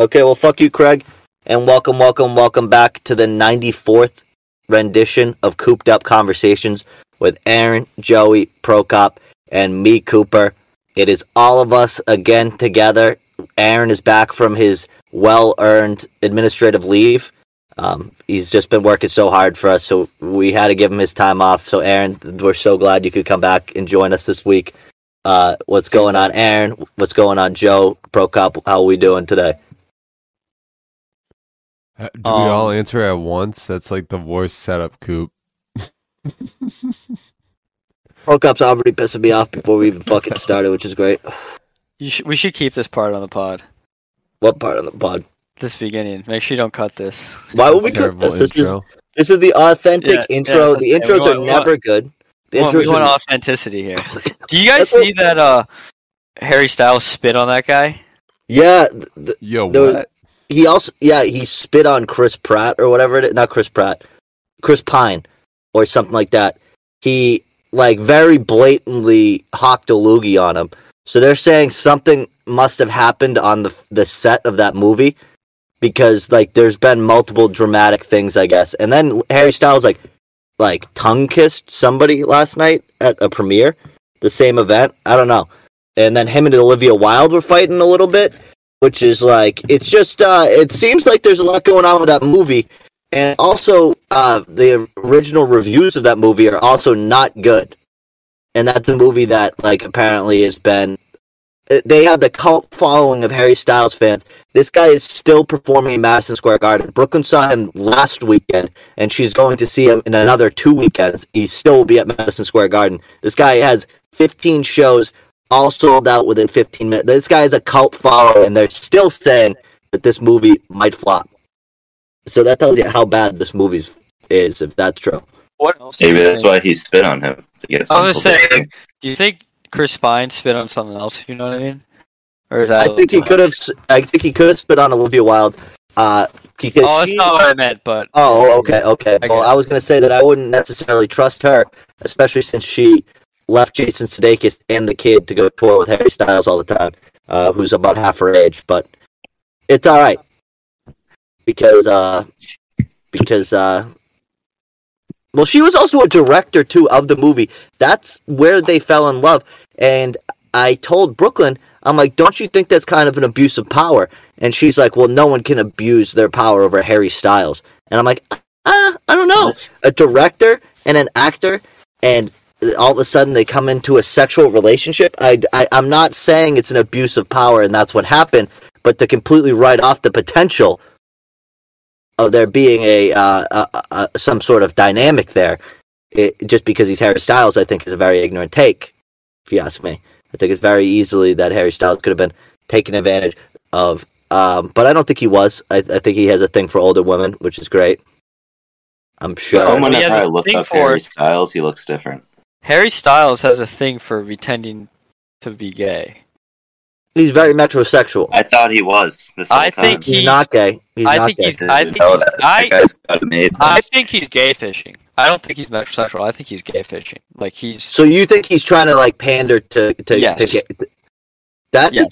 Okay, well, fuck you, Craig, and welcome, welcome, welcome back to the 94th rendition of Cooped Up Conversations with Aaron, Joey, Prokop, and me, Cooper. It is all of us again together. Aaron is back from his well earned administrative leave. Um, he's just been working so hard for us, so we had to give him his time off. So, Aaron, we're so glad you could come back and join us this week. Uh, what's going on, Aaron? What's going on, Joe? Prokop, how are we doing today? Do we all answer at once? That's like the worst setup, Coop. Prokop's already pissing me off before we even fucking started, which is great. You sh- we should keep this part on the pod. What part of the pod? This beginning. Make sure you don't cut this. Why would we cut Terrible this? This is intro. this is the authentic Yeah, intro. yeah, the intros want- are we never good. The We want, intros we want are authenticity here. Do you guys That's what- see that uh Harry Styles spit on that guy? yeah. th- Yo, There was- what? He also yeah he spit on Chris Pratt or whatever it is. Not Chris Pratt, Chris Pine or something like that. He like very blatantly hawked a loogie on him. So they're saying something must have happened on the the set of that movie because like there's been multiple dramatic things I guess. And then Harry Styles like like tongue kissed somebody last night at a premiere, the same event. I don't know. And then him and Olivia Wilde were fighting a little bit which is like it's just uh it seems like there's a lot going on with that movie and also uh the original reviews of that movie are also not good and that's a movie that like apparently has been they have the cult following of Harry Styles fans. This guy is still performing in Madison Square Garden. Brooklyn saw him last weekend, and she's going to see him in another two weekends. He still will be at Madison Square Garden. This guy has 15 shows all sold out within 15 minutes. This guy is a cult follower, and they're still saying that this movie might flop. So that tells you how bad this movie is, if that's true. What else? Maybe that's why he spit on him to get. I was just gonna say, publicity. do you think Chris Pine spit on something else? If you know what I mean? Or is that? I think he could have. I think he could have spit on Olivia Wilde. Uh, because Oh, that's she- not what I meant. But Oh, okay, okay. I Well, I was going to say that I wouldn't necessarily trust her, especially since she left Jason Sudeikis and the kid to go tour with Harry Styles all the time, uh, who's about half her age. But it's all right because uh, because uh, well, she was also a director too of the movie. That's where they fell in love. And I told Brooklyn, I'm like, don't you think that's kind of an abuse of power? And she's like, well, no one can abuse their power over Harry Styles. And I'm like, ah, I don't know. A director and an actor, and all of a sudden they come into a sexual relationship. I, I, I'm not saying it's an abuse of power and that's what happened, but to completely write off the potential of there being a, uh, uh uh some sort of dynamic there, it, just because he's Harry Styles, I think is a very ignorant take. If you ask me, I think it's very easily that Harry Styles could have been taken advantage of. Um, but I don't think he was. I, I think he has a thing for older women, which is great. I'm sure. But he whenever has a I look thing up for- Harry Styles, he looks different. Harry Styles has a thing for pretending to be gay. He's very metrosexual. I thought he was. I time. think He's he- not gay. He's I not think gay. he's- I think he's- that. I- guy's got. I think he's gay fishing. I don't think he's metrosexual. I think he's gay fishing. Like he's So you think he's trying to like pander to to, Yes. to get that? Yes.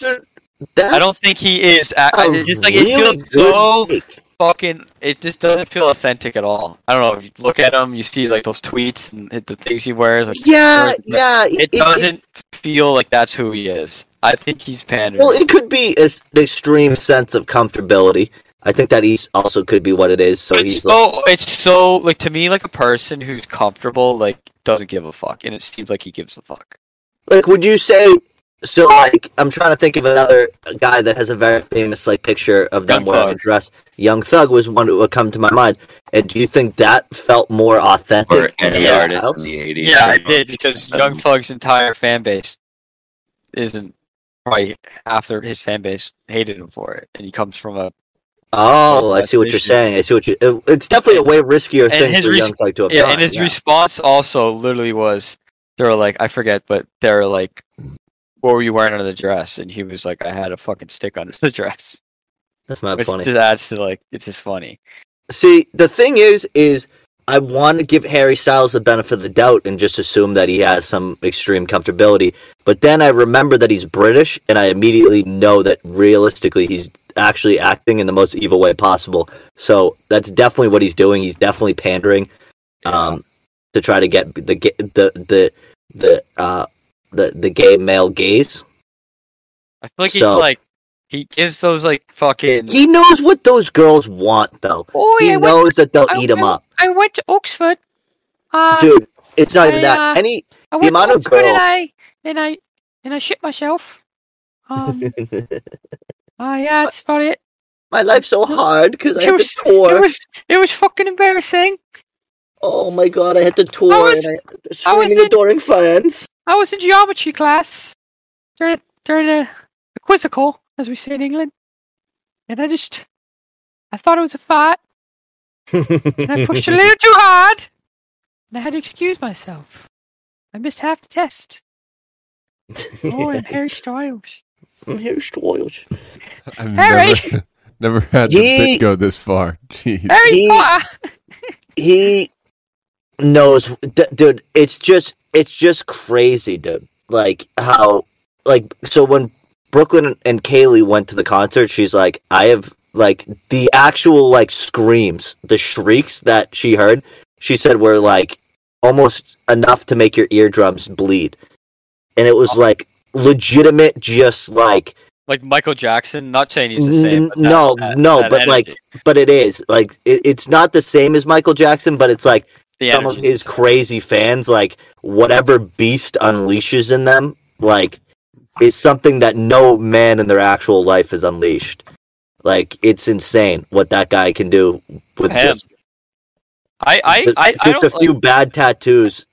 That's I don't think he is. I, I- a it's just like really it feels good so take. Fucking. It just doesn't feel authentic at all. I don't know if you look at him, you see like those tweets and the things he wears. Like, Yeah, it- yeah. it doesn't feel like that's who he is. I think he's pandering. well, it could be an extreme sense of comfortability. I think that he's also could be what it is. So it's he's like, so it's so like to me like a person who's comfortable like doesn't give a fuck, and it seems like he gives a fuck. like, would you say? So, like, I'm trying to think of another guy that has a very famous like picture of them Young wearing a dress. Young Thug was one that would come to my mind. And do you think that felt more authentic? Or any than artist else? in the 80s. Yeah, I pretty did much. because Um, Young Thug's entire fan base isn't probably after his fan base hated him for it, and he comes from a Oh, I see what you're saying. I see what you. it- It's definitely a way riskier thing his for res- Young Thug to have yeah, done. and his yeah. response also literally was they're like I forget, but they're like, "What were you wearing under the dress?" And he was like, "I had a fucking stick under the dress," That's not which funny. just adds to like it's just funny. See, the thing is, is I want to give Harry Styles the benefit of the doubt and just assume that he has some extreme comfortability. But then I remember that he's British, and I immediately know that realistically he's actually acting in the most evil way possible. So that's definitely what he's doing. He's definitely pandering um, to try to get the the the the uh, the the gay male gaze. I feel like he's like he gives those like fucking. He knows what those girls want, though. oh, He I went, knows that they'll I eat him up, I went to Oxford. Uh, dude. It's not even I, that. uh, Any I went amount to of girls- and I and I and I shit myself. Um, uh, yeah, that's about it. my life's so hard because I had to was- tour. It was it was fucking embarrassing. Oh my god, I had to tour was- and I I was in- adoring fans. I was in geometry class during during the, the quizzical, as we say in England, and I just I thought it was a fight, and I pushed a little too hard, and I had to excuse myself. I missed half the test. Oh, and Harry Styles. Mm, Here's Styles. I've Harry! never, never had the He- bit go this far. Jeez. Harry He- Potter. He knows, d- dude. It's just, it's just crazy, dude. Like how, like, so when Brooklyn and Kaylee went to the concert, she's like, I have like the actual like screams, the shrieks that she heard. She said were like almost enough to make your eardrums bleed, and it was like legitimate, just like Like Michael Jackson. Not saying he's the same. But no, that- no, that but, like, but it is like it, it's not the same as Michael Jackson, but it's like the some of his crazy fans, like whatever beast unleashes in them, like is something that no man in their actual life has unleashed. Like it's insane what that guy can do with Him. just, I I just, I, I just don't a few like, bad tattoos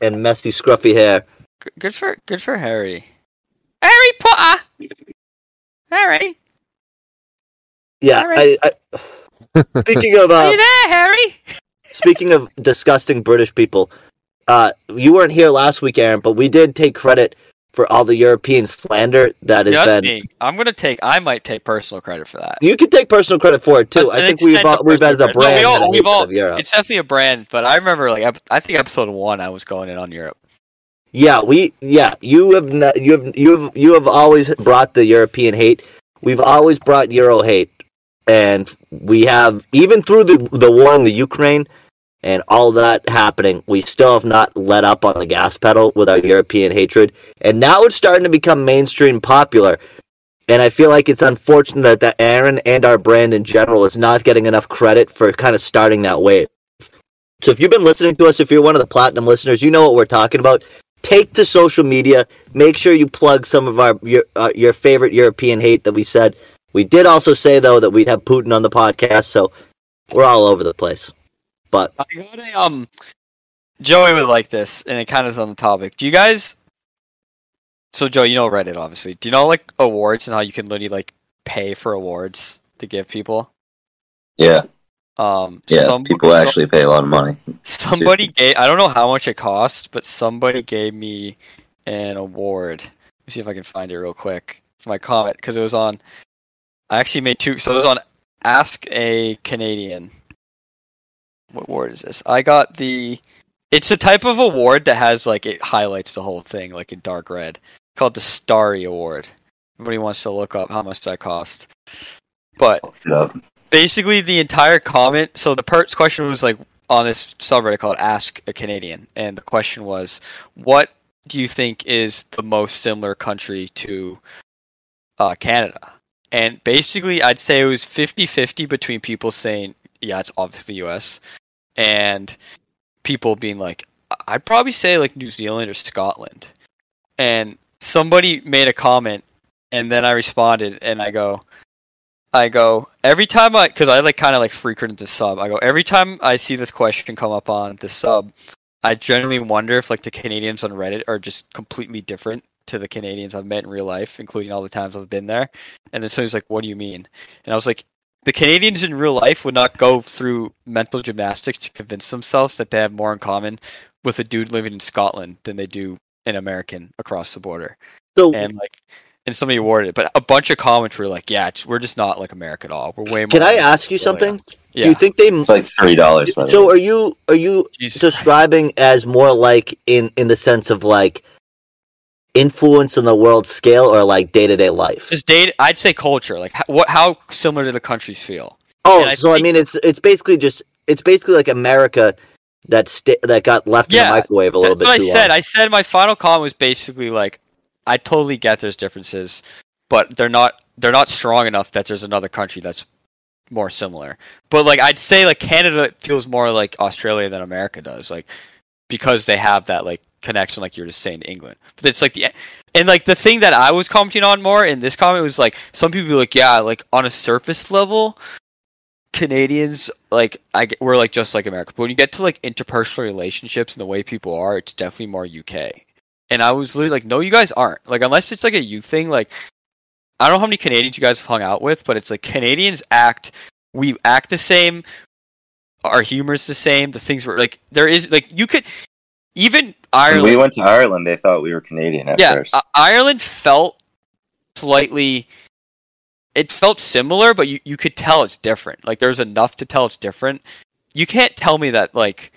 and messy, scruffy hair. good for good for Harry. Harry Potter. Harry, Yeah, I, I, speaking of are uh, you there, Harry? Speaking of disgusting British people, uh, you weren't here last week, Aaron, but we did take credit for all the European slander that has Just been. me. I'm gonna take. I might take personal credit for that. You can take personal credit for it too. I think we've all, we've as a brand No, we all, we've all- of Europe. It's definitely a brand, but I remember like I think episode one, I was going in on Europe. Yeah, we yeah you have not, you have you have you have always brought the European hate. We've always brought Euro hate, and we have even through the the war in the Ukraine and all that happening, we still have not let up on the gas pedal with our European hatred, and now it's starting to become mainstream popular. And I feel like it's unfortunate that, that Aaron and our brand in general is not getting enough credit for kind of starting that wave. So if you've been listening to us, if you're one of the platinum listeners, you know what we're talking about take to social media. Make sure you plug some of our your, uh, your favorite European hate that we said. We did also say though that we'd have Putin on the podcast, so we're all over the place. But I got a um. Joey would like this, and it kind of is on the topic. Do you guys? So Joe, you know Reddit, obviously. Do you know like awards and how you can literally like pay for awards to give people? Yeah, Um, yeah. some- people actually pay a lot of money. Somebody gave. I don't know how much it cost, but somebody gave me an award. Let me see if I can find it real quick for my comment because it was on. I actually made two. So it was on Ask a Canadian. What award is this? I got the. It's a type of award that has like it highlights the whole thing like in dark red. Called the Starry Award. Everybody wants to look up how much that cost. But basically the entire comment so the first question was like on this subreddit called ask a canadian and the question was what do you think is the most similar country to uh, canada and basically i'd say it was 50-50 between people saying yeah it's obviously the us and people being like i'd probably say like new zealand or scotland and somebody made a comment and then i responded and i go I go every time I because I like kind of like frequent the sub. I go every time I see this question come up on the sub, I generally wonder if like the Canadians on Reddit are just completely different to the Canadians I've met in real life, including all the times I've been there. And then somebody's like, "What do you mean?" And I was like, "The Canadians in real life would not go through mental gymnastics to convince themselves that they have more in common with a dude living in Scotland than they do an American across the border." so And like. And somebody awarded it, but a bunch of comments were like, "Yeah, it's, we're just not like America at all. We're way more." can I ask you something? Yeah. Do you think they It's like three dollars. so are you are you Jesus Christ. describing as more like in in the sense of like influence on the world scale or like day to day life? Just day. I'd say culture. Like how, what? How similar do the countries feel? Oh, I so I mean, it's it's basically just it's basically like America that sta that got left in the microwave a little That's bit what I said. long. I said my final comment was basically like, I totally get there's differences, but they're not they're not strong enough that there's another country that's more similar. But like I'd say like Canada feels more like Australia than America does, like because they have that like connection, like you were just saying England. But it's like the and like the thing that I was commenting on more in this comment was like some people be like, yeah, like on a surface level, Canadians like I we're like just like America. But when you get to like interpersonal relationships and the way people are, it's definitely more UK. And I was literally like, no, you guys aren't. Like unless it's like a youth thing. Like I don't know how many Canadians you guys have hung out with, but it's like Canadians act. We act the same. Our humor's the same. The things were like there is like you could even When Ireland. we went to Ireland, they thought we were Canadian at yeah, first. I- Ireland felt slightly. It felt similar, but you, you could tell it's different. Like there's enough to tell it's different. You can't tell me that like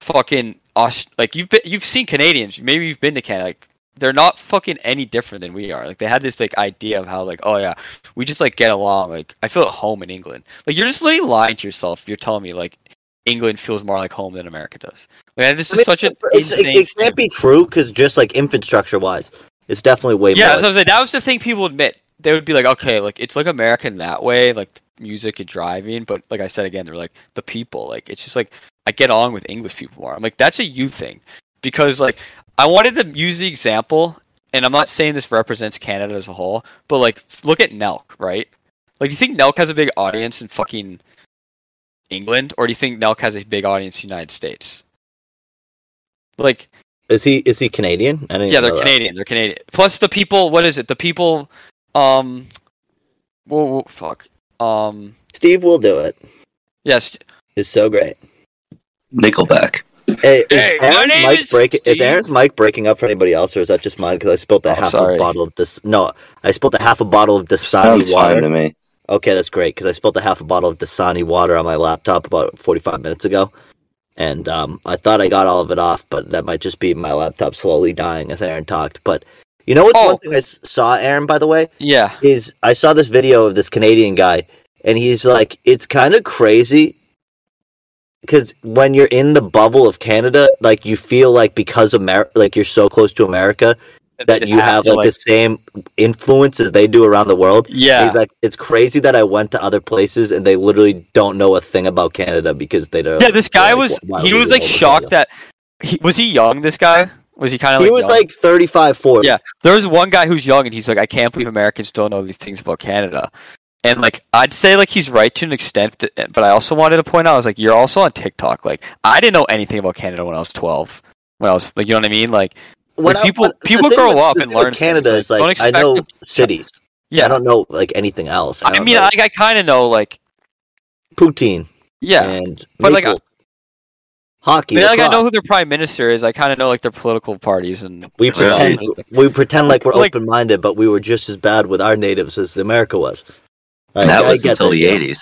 fucking Aust- like you've been you've seen Canadians. Maybe you've been to Canada. Like they're not fucking any different than we are. Like they had this like idea of how like oh yeah we just like get along. Like I feel at home in England. Like you're just literally lying to yourself. You're telling me like England feels more like home than America does. Like this I is mean, such an it's- it, insane. it can't be true because just like infrastructure wise, it's definitely way Yeah, more. so I was like, that was the thing people admit. They would be like, okay, like it's like American that way, like music and driving, but like I said again, they're like the people. Like it's just like I get on with English people more. I'm like, that's a you thing. Because like I wanted to use the example, and I'm not saying this represents Canada as a whole, but like look at Nelk, right? Like do you think Nelk has a big audience in fucking England, or do you think Nelk has a big audience in the United States? Like Is he is he Canadian? I yeah, they're know that. Canadian. They're Canadian. Plus the people. What is it? The people. Um. Whoa, whoa, fuck. Um. Steve will do it. Yes. Is so great. Nickelback. Hey, is Hey, my Aaron's name mic is break- Steve. Is Aaron's mic breaking up for anybody else, or is that just mine? Because I spilled a Oh, half sorry. a bottle of this. No, I spilled a half a bottle of Sounds Dasani fine water. to me. Okay, that's great because I spilled a half a bottle of Dasani water on my laptop about 45 minutes ago. And um, I thought I got all of it off, but that might just be my laptop slowly dying as Aaron talked. But you know what? Oh. One thing I saw, Aaron, by the way, Yeah. is I saw this video of this Canadian guy, and he's like, it's kind of crazy because when you're in the bubble of Canada, like you feel like because Amer- like you're so close to America that you have to, like, the same influence as they do around the world. Yeah. He's like, it's crazy that I went to other places and they literally don't know a thing about Canada because they don't. yeah. This guy like, was. He like shocked Canada? that. He, was he young? This guy was he kind of. he like was young? like 35, 40. Yeah. There was one guy who's young, and he's like, I can't believe Americans don't know these things about Canada. And like, I'd say like he's right to an extent, but I also wanted to point out, I was like, you're also on TikTok. Like, I didn't know anything about Canada when I was 12. When I was like, you know what I mean? Like, When Like, I- people- but people grow with- up and learn Canada is like, like I know expect cities. yeah. I don't know like anything else. I, don't mean, know I, I kind of know like, poutine yeah. and But, like, maple, hockey. I mean, like I know who their prime minister is. I kind of know like their political parties and we pretend we pretend like we're Like- open minded, but we were just as bad with our natives as America was. Like, that was until the 80s.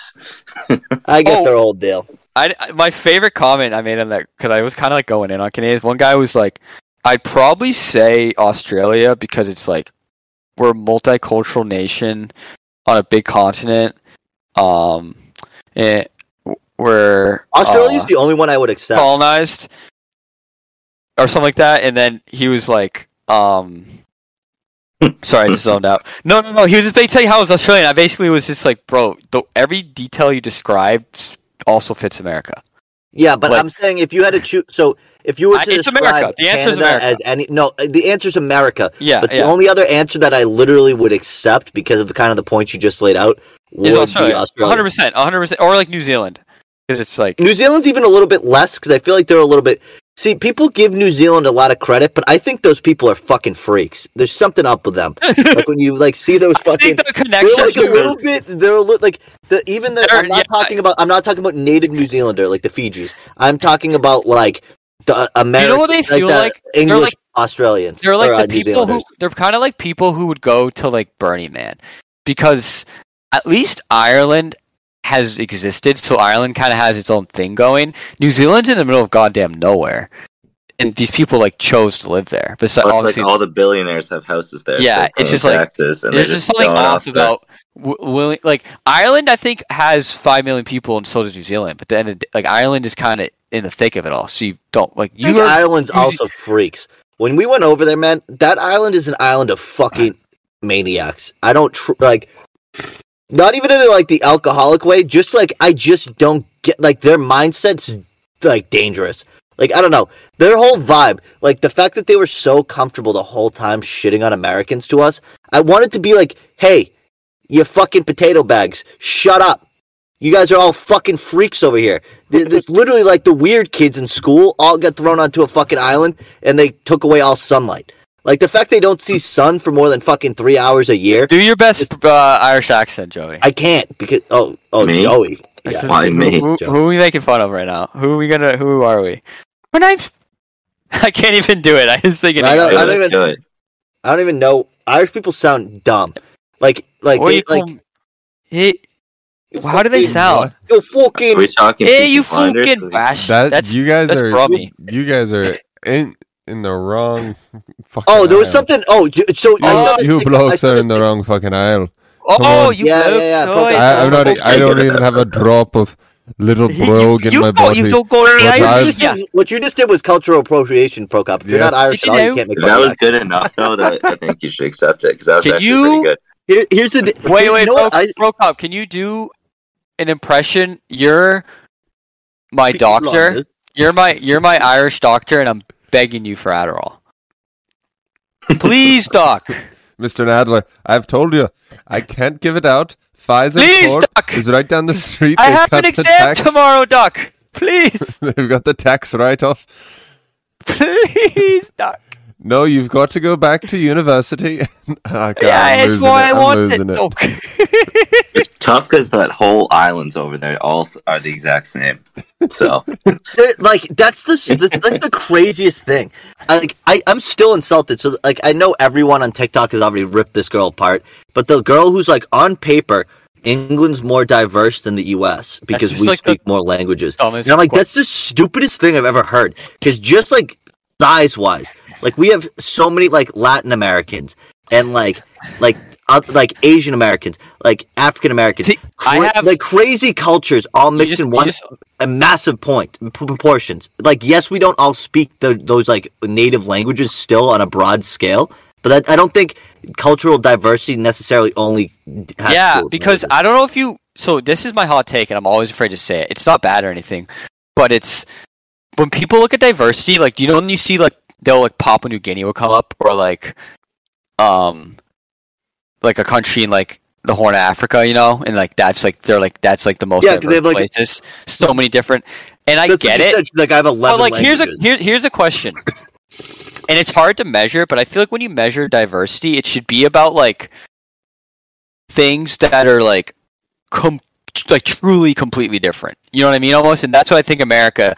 I get Oh. their old deal. I, I- my favorite comment I made on that because I was kind of like going in on Canadians. One guy was like, "I'd probably say Australia because it's like we're a multicultural nation on a big continent. Um, and we're Australia's uh, the only one I would accept. colonized or something like that." And then he was like, um. Sorry, I just zoned out. No, no, no. He was just they tell you how I was Australian. I basically was just like, bro, the, every detail you described also fits America. Yeah, but Like- I'm saying if you had to choose, so if you were uh, to it's describe America. The answer is Canada America. as any, no, the answer's America. Yeah, But the yeah. only other answer that I literally would accept because of the kind of the points you just laid out would is Australia. Australia. hundred percent, hundred percent, or like New Zealand, because it's like New Zealand's even a little bit less because I feel like they're a little bit. See, people give New Zealand a lot of credit, but I think those people are fucking freaks. There's something up with them. like when you like see those fucking. They're like a little bit. They're a little like the, even the. They're- I'm not yeah. talking about. I'm not talking about native New Zealander like the Fijis. I'm talking about like the American. what they feel the like? They're English like- Australians. They're like or, uh, the New people who they're kind of like people who would go to like Burning Man, because at least Ireland has existed, so Ireland kind of has its own thing going. New Zealand's in the middle of goddamn nowhere. and these people like chose to live there. But Plus, like all the billionaires have houses there. Yeah, so it's just like- taxes, and there's they're just something going off that. about w- willing. Like Ireland, I think has five million people, and so does New Zealand. But then, like Ireland is kind of in the thick of it all, so you don't like I you think are. Ireland's you- also freaks. When we went over there, man, that island is an island of fucking maniacs. I don't tr- like, not even in like the alcoholic way. Just like I just don't get like their mindset's like dangerous. Like I don't know their whole vibe. Like the fact that they were so comfortable the whole time shitting on Americans to us. I wanted to be like, hey, you fucking potato bags, shut up. You guys are all fucking freaks over here. It's literally like the weird kids in school all got thrown onto a fucking island and they took away all sunlight. Like the fact they don't see sun for more than fucking three hours a year. Do your best uh, Irish accent, Joey. I can't because oh oh Me? Joey. Yeah. Why who, me? Who, who are we making fun of right now? Who are we gonna? Who are we? We're not. I can't even do it. I just thinking. I don't- I don't even- do it. I don't even know. Irish people sound dumb. Like like What they, you like call- He- how do they sound? You fucking. Are fucking we talking? Hey, you fucking bash. That that's you guys that's are Brummy. you guys are in in the wrong. Fucking Oh, there was aisle. something. Oh, j- so You, I saw this you thing- I blokes saw are this in the wrong fucking aisle. Oh, on. you Yeah, look yeah, yeah, so proper- I, I'm not. I don't even have a drop of little You- brogue in you my go- body. You don't go to the But What you, just yeah. did, what you just did was cultural appropriation, Prokop. If you're Yes. not Irish at You all, you can't make that was that. good enough, though, that I think you should accept it because that was Can actually you- pretty good. Here, here's the di- Wait, you wait, know bro. I, bro, Cop, can you do an impression? You're my doctor. You're my you're my Irish doctor, and I'm begging you for Adderall. Please, doc. Mr. Nadler, I've told you, I can't give it out. Pfizer Please, doc. is right down the street. I They've have an exam tax- tomorrow, doc. Please, They've got the tax write-off. please, doc. No, you've got to go back to university. Ah, I can't, Yeah, I'm it's why it. I I'm want losing it. It's tough because that whole islands over there all are the exact same. So like that's the, the like the craziest thing. I, like I, I'm still insulted. So like I know everyone on TikTok has already ripped this girl apart, but the girl who's like on paper, England's more diverse than the U.S. because we like speak more languages. And I'm like, que- that's the stupidest thing I've ever heard. Because just like size wise, like we have so many like Latin Americans and like like uh, like Asian Americans, like African Americans, See, I have- like crazy cultures all mixed just- in one just- a massive point p- proportions. Like yes, we don't all speak the, those like native languages still on a broad scale, but I, I don't think cultural diversity necessarily only has yeah, because. I don't know if you. So this is my hot take, and I'm always afraid to say it. It's not bad or anything, but it's when people look at diversity. Like, do you know when you see like they'll like Papua New Guinea will come up, or like, um, like a country in like the Horn of Africa, you know, and like that's like they're like that's like the most Yeah, they have, like- places. So many different, and I get it. said. Like I have eleven. Well, like here's a languages. here, here's a question, and it's hard to measure, but I feel like when you measure diversity, it should be about like things that are like com- like truly completely different. You know what I mean? Almost, and that's what I think America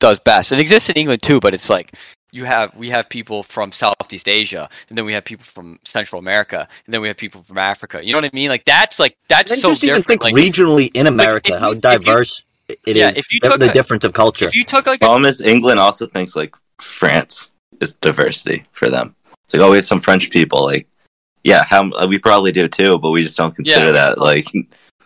does best. It exists in England too, but it's like you have we have people from Southeast Asia, and then we have people from Central America, and then we have people from Africa. You know what I mean? Like that's like that's Then so just even different. think Like regionally in America if how you- if you- diverse it is. Yeah, if you the- took the a- difference of culture. if you took like a problem is England also thinks like France is diversity for them. It's like oh, always some French people. Like yeah, how we probably do too, but we just don't consider Yeah. that like.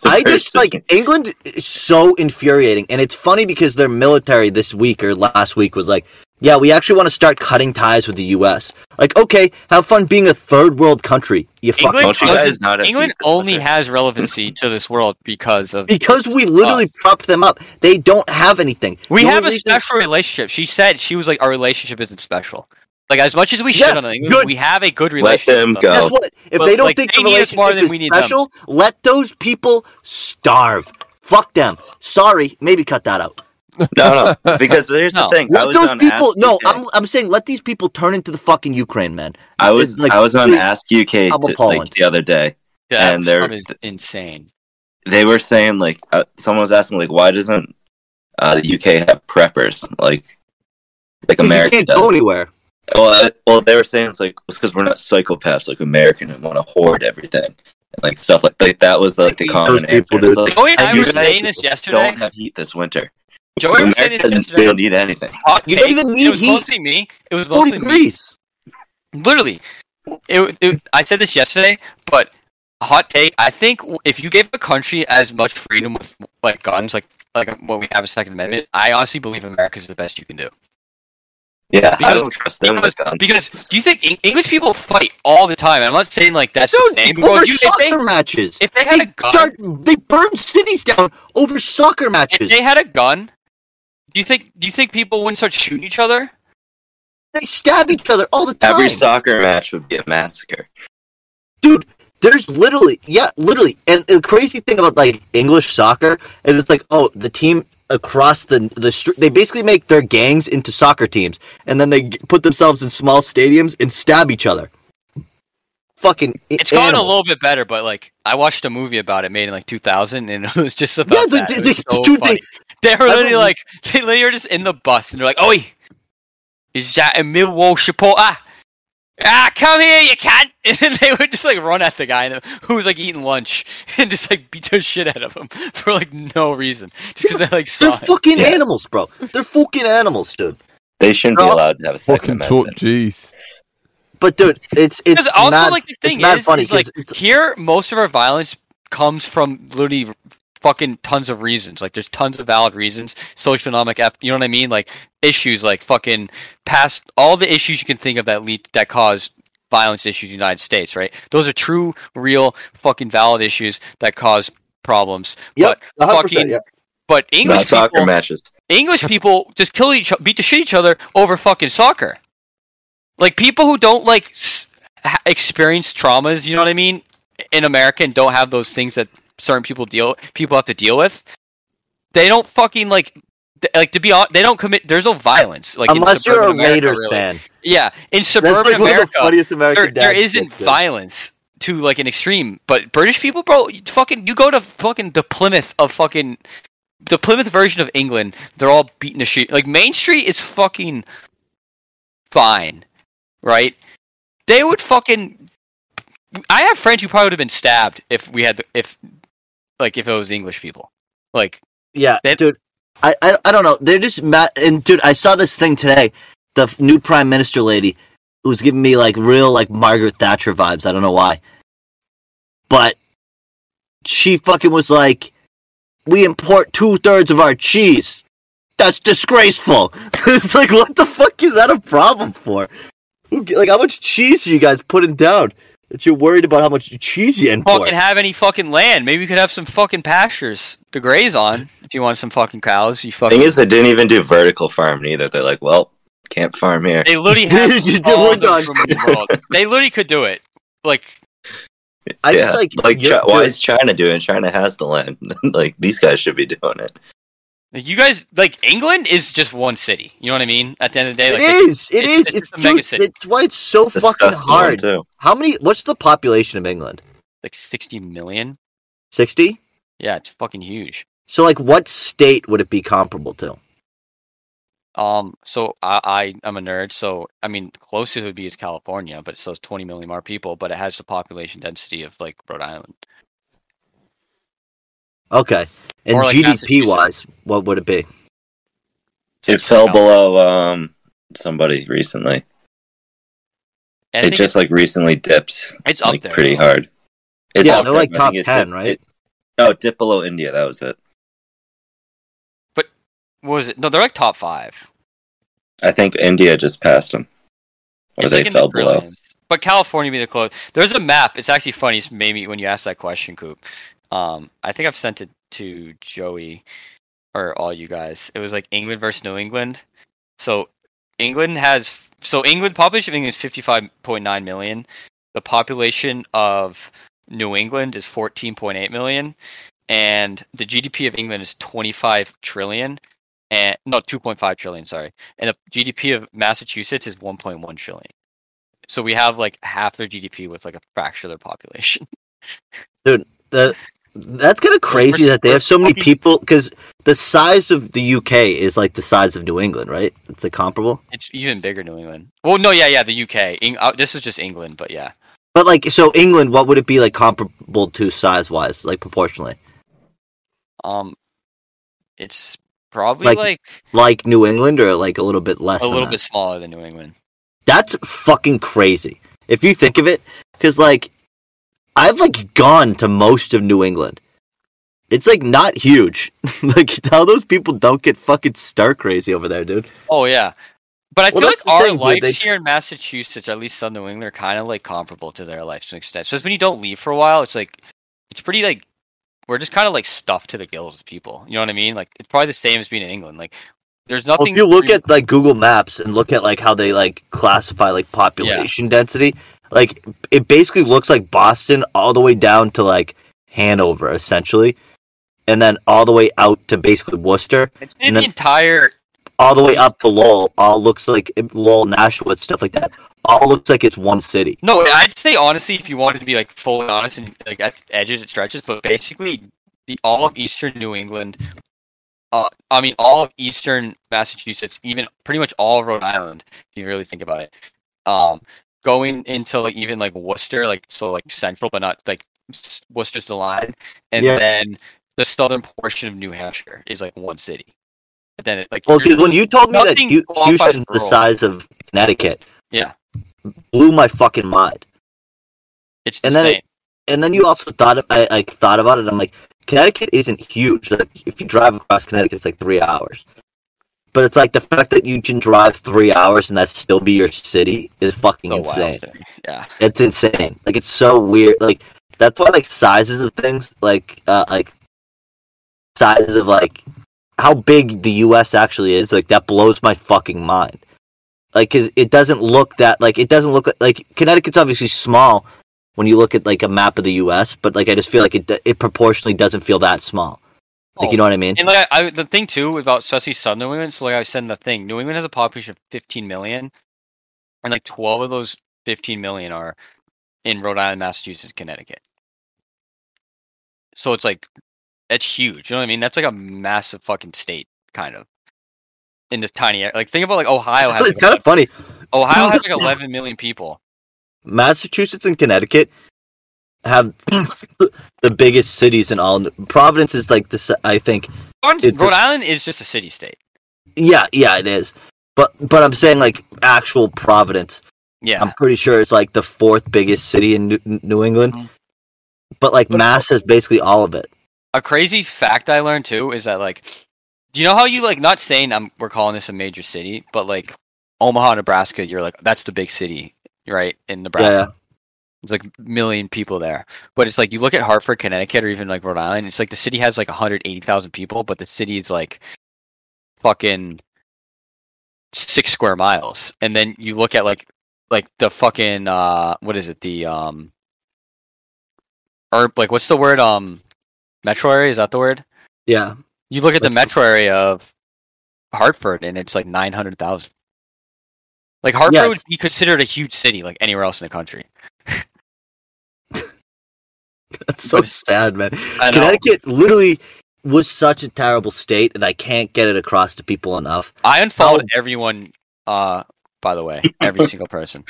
I just like England is so infuriating, and it's funny because their military this week or last week was like, "Yeah, we actually want to start cutting ties with the U.S." Like, okay, have fun being a third world country. You fuck England, Don't you doesn't- guys not have England only winter? has relevancy to this world because of because we literally propped them up. They don't have anything. we The have a reason- special relationship. She said she was like our relationship isn't special. Like as much as we Yeah, shit on England, good. we have a good relationship. them with them. go. Guess what? If But, they don't like, think they the need us more relationship than is we need them. special, let those people starve. Fuck them. Sorry, maybe cut that out. no, no, because here's No. the thing. I Let was those people. No, UK. I'm I'm saying let these people turn into the fucking Ukraine, man. I was it's like- I was on Ask UK How about t- Poland? like the other day. That and they're- is insane. They were saying like uh, someone was asking like why doesn't uh, the UK have preppers like like You America can't does? go anywhere. Well, I, well, they were saying it's like it's because we're not psychopaths like American and want to hoard everything and like stuff like like that was like the common people answer. do. Like, Oh, wait, I you was saying this yesterday. Don't have heat this winter. Joey was saying this America, we don't need anything. Hot You don't take, even it was heat. mostly me. It was Forty mostly me. Literally, it, it, I said this yesterday, but hot take. I think if you gave a country as much freedom with like guns, like like what we have a Second Amendment, I honestly believe America is the best you can do. Yeah, because, I Because- don't trust them Because, with guns. because do you think English people fight all the time? I'm not saying like that's Dude, the same. Bro, over you, if, soccer they, matches. if they had a gun, start. They burn cities down over soccer if matches. they had a gun, do you think do you think people wouldn't start shooting each other? They stab each other all the time. Every soccer match would be a massacre. dude there's literally yeah literally and the crazy thing about like english soccer is it's like oh the team across the the street they basically make their gangs into soccer teams and then they put themselves in small stadiums and stab each other fucking It's gotten a little bit better, but like I watched a movie about it made in like 2000, and it was just about yeah that. the, It the, the, so dude, they, They were literally like, they literally were just in the bus and they're like, Oi, is that a Millwall supporter? Ah, come here, you cunt! And then they would just like run at the guy who was like eating lunch and just like beat the shit out of him for like no reason. Just because they like they're it. fucking Yeah. animals bro they're fucking animals dude They shouldn't be allowed to have a second Fucking talk, amendment. jeez. but dude it's it's also mad, like the thing it's mad is, funny is like 'cause it's, here most of our violence comes from literally fucking tons of reasons. Like there's tons of valid reasons, socioeconomic, ep- you know what I mean? Like issues, like fucking past all the issues you can think of that lead that cause violence issues in the United States, right? Those are true, real, fucking valid issues that cause problems. Yep, but 100%, fucking, yeah. but Not English soccer people, matches. English people just kill each beat the shit each other over fucking soccer. Like people who don't like experience traumas, you know what I mean, in America and don't have those things that certain people deal people have to deal with. They don't fucking like like to be honest, they don't commit. There's no violence. Like in unless you're a America, raiders really. fan Yeah, in suburban like the America, american there, there isn't violence to like an extreme. But British people, bro, fucking you go to fucking the Plymouth of fucking the Plymouth version of England. They're all beating the shit. Like Main Street is fucking fine, right? They would fucking. I have friends who probably would have been stabbed if we had the, if like if it was English people. Like Yeah, dude. I, I I don't know. They're just mad. And dude, I saw this thing today. The new prime minister lady who was giving me like real like Margaret Thatcher vibes. I don't know why, but she fucking was like, "We import two thirds of our cheese. That's disgraceful." it's like, what the fuck is that a problem for? Like, how much cheese are you guys putting down? That you're worried about how much cheese you import? fucking have any fucking land. Maybe we could have some fucking pastures to graze on if you want some fucking cows. You fucking. Thing is, they didn't even do vertical farming either. They're like, well, can't farm here. They literally have Dude, all did the room in the world. They literally could do it. Like I yeah, just like like Chi- why is China doing? China has the land. like these guys should be doing it. You guys, like England is just one city. You know what I mean? At the end of the day, It like is. It it's- is. it's It's, just a dude, it's why it's so fucking hard. too. How many? What's the population of England? like sixty million. Sixty. Yeah, it's fucking huge. So, like, what state would it be comparable to? Um, so I, I I'm a nerd. So I mean, closest would be is California, but it still 20 million more people, but it has the population density of like Rhode Island. Okay, and like GDP wise, what would it be? So It fell below um somebody recently. I It just like recently dipped it's up like there. pretty though. hard. It's Yeah, up they're there, like top 10, dipped- right? it- no, it dipped below India. That was it. But what was it? No, they're like top five. I think India just passed them, or It's they like in the fell below. brilliance. But California be the close. There's a map. It's actually funny. it's Maybe when you ask that question, Coop. Um, I think I've sent it to Joey or all you guys. It was like England versus New England. So England has so England population is 55.9 million. The population of New England is 14.8 million, and the GDP of England is 25 trillion. And no, 2.5 trillion. Sorry, and the GDP of Massachusetts is 1.1 trillion. So we have like half their GDP with like a fraction of their population. The that's kind of crazy that they have so many people because the size of the UK is like the size of New England, right? It's like comparable. It's even bigger New England. Well, no, yeah, yeah, the UK. Eng- uh, this is just England, but yeah. But like, so England, what would it be like comparable to size wise, like proportionally? Um, it's Probably Like, like, like New England or like a little bit less. a little that? bit smaller than New England. That's fucking crazy. If you think of it, because like I've like mm. gone to most of New England. It's like not huge. like how those people don't get fucking star crazy over there, dude. Oh yeah, but I Well, feel like our thing, dude, lives they- here in Massachusetts, at least Southern New England, are kind of like comparable to their lives to an extent. So when you don't leave for a while, it's like it's pretty like we're just kind of like stuffed to the gills as people. You know what I mean? Like it's probably the same as being in England. Like there's Well, nothing. if you look really- at like Google Maps and look at like how they like classify like population density, like it basically looks like Boston all the way down to like Hanover essentially, and then all the way out to basically Worcester, it's and the entire all the way up to Lowell. All looks like Lowell, Nashua, stuff like that. All looks like it's one city. No, I'd say honestly, if you wanted to be like fully honest and like at edges, it stretches, but basically, the all of Eastern New England, uh, I mean, all of Eastern Massachusetts, even pretty much all of Rhode Island, if you really think about it, um, going into like even like Worcester, like so like central, but not like Worcester's the line, and Yeah. then the southern portion of New Hampshire is like one city. But then it like Well, dude, when you told me that qualifies Houston's the size of Connecticut, Yeah. blew my fucking mind. it's and then insane. it- And then you also thought I like thought about it. I'm like, Connecticut isn't huge. Like, if you drive across Connecticut, it's like three hours. But it's like the fact that you can drive three hours and that still be your city is fucking wild insane. me. Yeah. It's insane. Like it's so weird. Like that's why like sizes of things, like uh, like sizes of like how big the U.S. actually is. Like that blows my fucking mind. Like, cause it doesn't look that like it doesn't look like, like Connecticut's obviously small when you look at like a map of the U.S. But like I just feel like it it proportionally doesn't feel that small. Like you know what I mean? And like I, the thing too about especially Southern New England, so like I said in the thing, New England has a population of 15 million, and like 12 of those 15 million are in Rhode Island, Massachusetts, Connecticut. So it's like that's huge. You know what I mean? That's like a massive fucking state, kind of. In this tiny area, like think about like Ohio has it's like, kind of funny. Ohio has like 11 million people. Massachusetts and Connecticut have the biggest cities in all. Providence is like this. I think. Rhode a- Island is just a city state. Yeah, yeah, it is. But but I'm saying like actual Providence. Yeah, I'm pretty sure it's like the fourth biggest city in New, New England. Mhm. But like Mass has basically all of it. a crazy fact I learned too is that like, do you know how you like not saying I'm we're calling this a major city, but like Omaha, Nebraska, you're like that's the big city, right? In Nebraska, there's like a million people there. But it's like you look at Hartford, Connecticut, or even like Rhode Island. It's like the city has like 180,000 people, but the city is like fucking six square miles. And then you look at like like the fucking uh what is it the um or like what's the word um metro area is that the word Yeah. you look at the metro area of hartford and it's like 900000 like hartford Yeah, would be considered a huge city like anywhere else in the country That's so sad, man. Connecticut literally was such a terrible state, and I can't get it across to people enough. i unfollowed How- everyone uh by the way every single person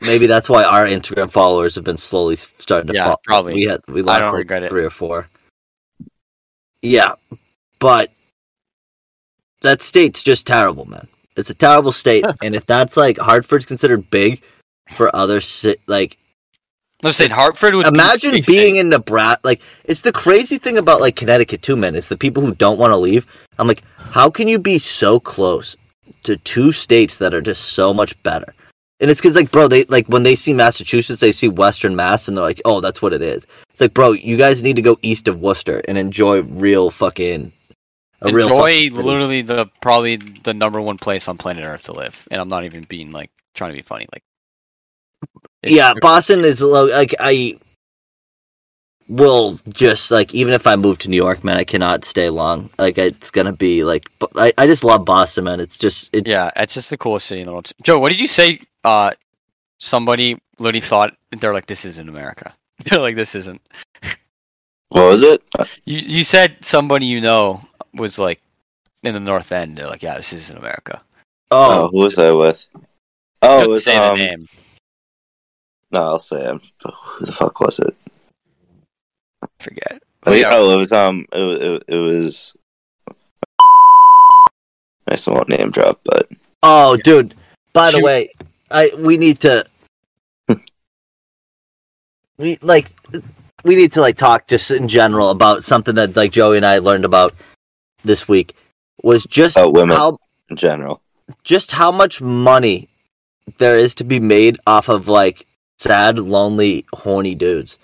Maybe that's why our Instagram followers have been slowly starting to Yeah, fall. probably. We had we lost like regret it. three or four. Yeah, but that state's just terrible, man. It's a terrible state, and if that's like Hartford's considered big for other ci- like let's say hartford would imagine big being in Nebraska. Like, it's the crazy thing about like Connecticut too, man. It's the people who don't want to leave. I'm like, how can you be so close to two states that are just so much better? And it's because like, bro, they like when they see Massachusetts, they see Western Mass, and they're like, oh, that's what it is. It's like, bro, you guys need to go east of Worcester and enjoy real fucking. A real enjoy fucking literally the probably the number one place on planet earth to live and i'm not even being like trying to be funny like yeah, Boston is low. Like I will just like even if I move to New York, man, I cannot stay long. Like it's gonna be like I, I just love Boston, man. It's just it, Yeah, it's just the coolest city in the world. Joe, what did you say? Uh, somebody literally thought they're like, "This isn't America." They're like, "This isn't." What was it? You you said somebody you know was like in the North End. They're like, "Yeah, this isn't America." Oh, oh who was I with? Oh, have it was say um. the name. No, I'll say him. Who the fuck was it? Forget. Oh, yeah, oh, it was um. It, was- it, it was I still won't name drop, but Oh, dude. By the way, I we need to we like we need to like talk just in general about something that like Joey and I learned about this week was just About women. how in general, just how much money there is to be made off of like sad, lonely, horny dudes.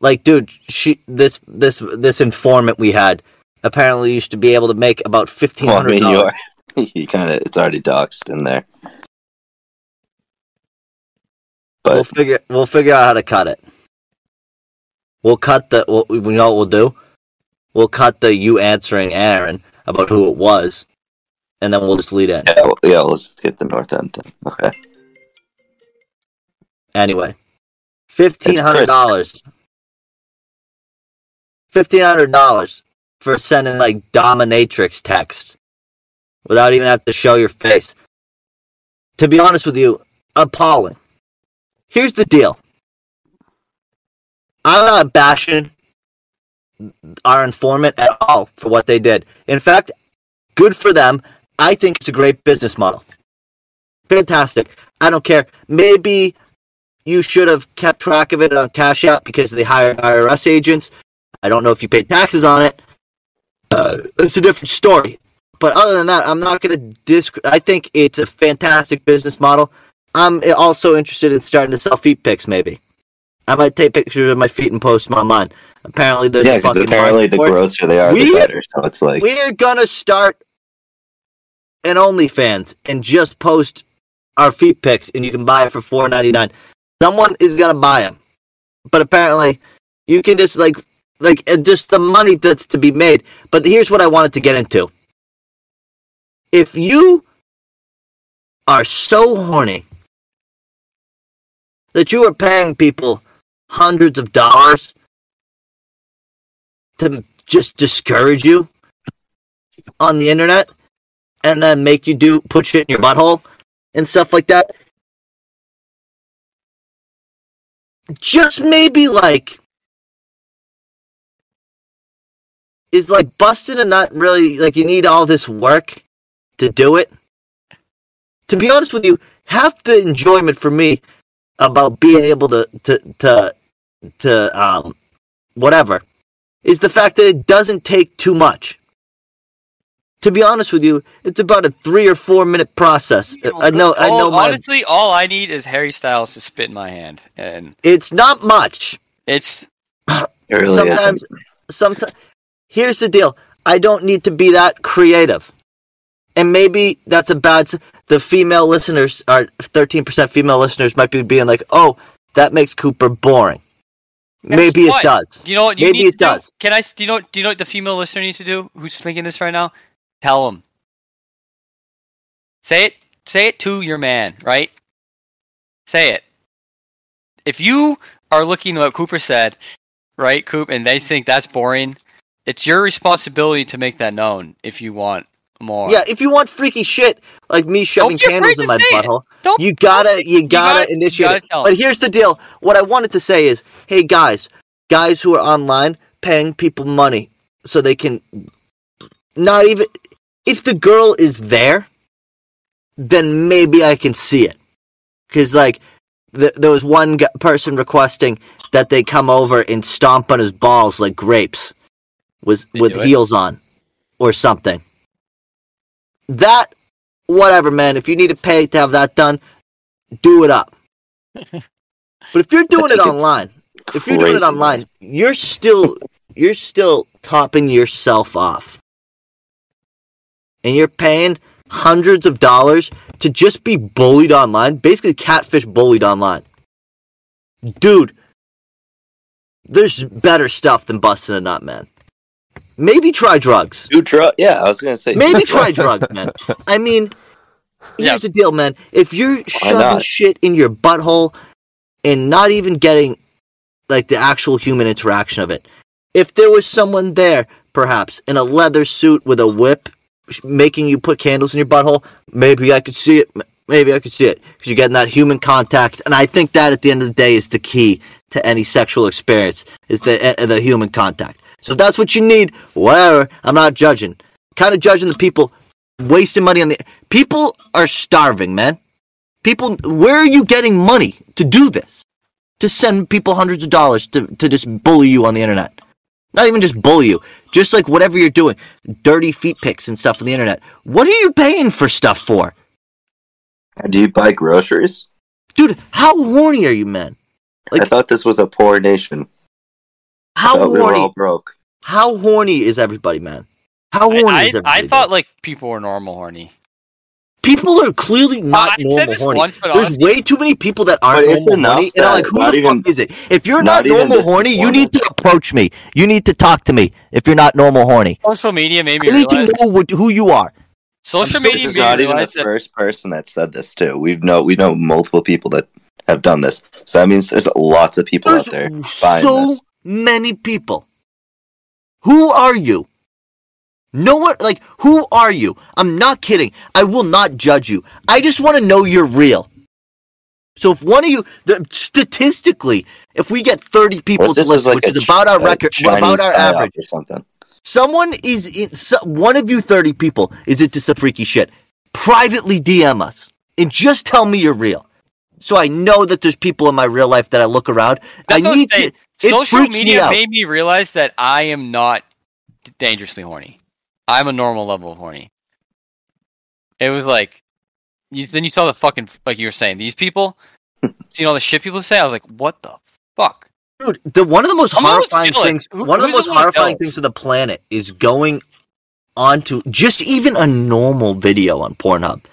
Like, dude, she this this this informant we had apparently used to be able to make about fifteen well, I mean, you dollars. are you kind of it's already doxed in there. But We'll figure we'll figure out how to cut it. We'll cut the we'll, we know what we'll do. We'll cut the you answering Aaron about who it was, and then we'll just lead in. yeah, well, yeah, let's just get the north end then. Okay. Anyway, fifteen hundred dollars. Fifteen hundred dollars for sending like dominatrix texts without even have to show your face. To be honest with you, appalling. Here's the deal. I'm not bashing our informant at all for what they did. In fact, good for them. I think it's a great business model. Fantastic. I don't care. Maybe you should have kept track of it on Cash App because they hired IRS agents. I don't know if you paid taxes on it. Uh, it's a different story. But other than that, I'm not going to disc. I think it's a fantastic business model. I'm also interested in starting to sell feet pics. Maybe I might take pictures of my feet and post them online. Apparently, there's yeah, a because fucking apparently the market for it. grosser they are, We- the better. So it's like We're gonna start an OnlyFans and just post our feet pics, and you can buy it for four ninety nine. Someone is gonna buy them, but apparently, you can just like like just the money that's to be made. But here's what I wanted to get into: if you are so horny that you are paying people hundreds of dollars to just discourage you on the internet and then make you do put shit in your butthole and stuff like that. Just maybe like is like busting and not really like you need all this work to do it. To be honest with you, half the enjoyment for me about being able to to to to um whatever is the fact that it doesn't take too much. To be honest with you, it's about a three or four minute process. I know, I know. All- My, honestly, all I need is Harry Styles to spit in my hand, and it's not much. it's it really sometimes, isn't. sometimes. Here's the deal: I don't need to be that creative, and maybe that's a bad. The female listeners are thirteen percent female listeners might be being like, "Oh, that makes Cooper boring." Maybe what? it does. Do you know what you Maybe need it to do? does. Can I? s- Do you know? Do you know what the female listener needs to do? Who's thinking this right now? Tell him. Say it. Say it to your man. Right. Say it. If you are looking at what Cooper said, right, Coop, and they think that's boring, it's your responsibility to make that known. If you want more. Yeah, if you want freaky shit like me shoving candles in my butthole, Don't. you gotta, you gotta gotta- you initiate gotta it. tell But 'em. here's the deal: what I wanted to say is, hey guys, guys who are online paying people money so they can not even if the girl is there, then maybe I can see it. Because like th- there was one g- person requesting that they come over and stomp on his balls like grapes, was with heels on, or something. That whatever, man. If you need to pay to have that done, do it up. but if you're doing it online, if you're doing it online, you're still you're still topping yourself off. And you're paying hundreds of dollars to just be bullied online, basically catfish bullied online. Dude, there's better stuff than busting a nut, man. Maybe try drugs. Do drug? Yeah, I was gonna say Maybe try drugs, man. I mean, here's Yeah. the deal, man. If you're shoving shit in your butthole and not even getting like the actual human interaction of it, if there was someone there, perhaps in a leather suit with a whip, making you put candles in your butthole, maybe I could see it. Maybe I could see it because you're getting that human contact, and I think that at the end of the day is the key to any sexual experience is the uh, the human contact. So if that's what you need, whatever. I'm not judging. Kind of judging the people wasting money on the people are starving, man. People, where are you getting money to do this? To send people hundreds of dollars to, to just bully you on the internet. Not even just bully you, just like whatever you're doing, dirty feet pics and stuff on the internet. What are you paying for stuff for? Uh, do you buy groceries? Dude, how horny are you, man? Like, I thought this was a poor nation. I How thought we were horny? all broke. How horny is everybody, man? How horny I, is everybody? I thought dude? like people were normal horny. People are clearly not I said normal horny. once, There's honestly- way too many people that aren't normal enough horny, and I'm like, who the even- fuck is it? If you're not not, normal this horny, you need to approach me. You need to talk to me. If you're not normal horny, Social media made me I need to know what, who you are. Social I'm so- media This is made not even the that. first person that said this too. We've know we know multiple people that have done this. So that means there's lots of people There's out there buying so this. many people. Who are you? No one like who are you? I'm not kidding. I will not judge you. I just want to know you're real. So if one of you, the, statistically, if we get 30 people What to listen, is like which a is about our record, Chinese about our average, or something. someone is in, so, one of you 30 people is into some freaky shit. Privately DM us and just tell me you're real. So I know that there's people in my real life that I look around. That's I what I'm need to. saying. it Social freaks me media made me realize that I am not dangerously horny. I'm a normal level of horny. It was like, you, then you saw the fucking like you were saying these people, seeing all the shit people say. I was like, what the fuck? Dude, the one of the most I'm horrifying things, Who- one of the most horrifying things on the planet is going onto just even a normal video on Pornhub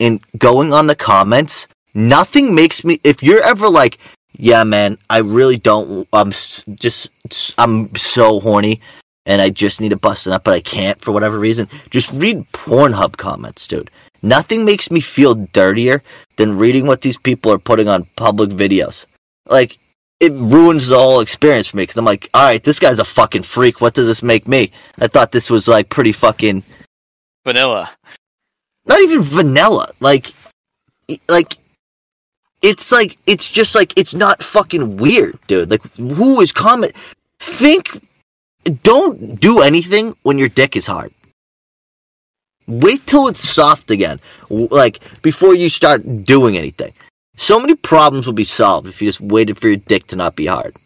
and going on the comments. Nothing makes me. If you're ever like, yeah, man, I really don't. I'm just, I'm so horny, and I just need to bust it up, but I can't for whatever reason. Just read Pornhub comments, dude. Nothing makes me feel dirtier than reading what these people are putting on public videos. Like, it ruins the whole experience for me because I'm like, all right, this guy's a fucking freak. What does this make me? I thought this was like pretty fucking, Vanilla. not even vanilla. Like, like, it's like, it's just like, it's not fucking weird, dude. Like, who is comment? Think, don't do anything when your dick is hard. Wait till it's soft again, like before you start doing anything. So many problems will be solved if you just waited for your dick to not be hard.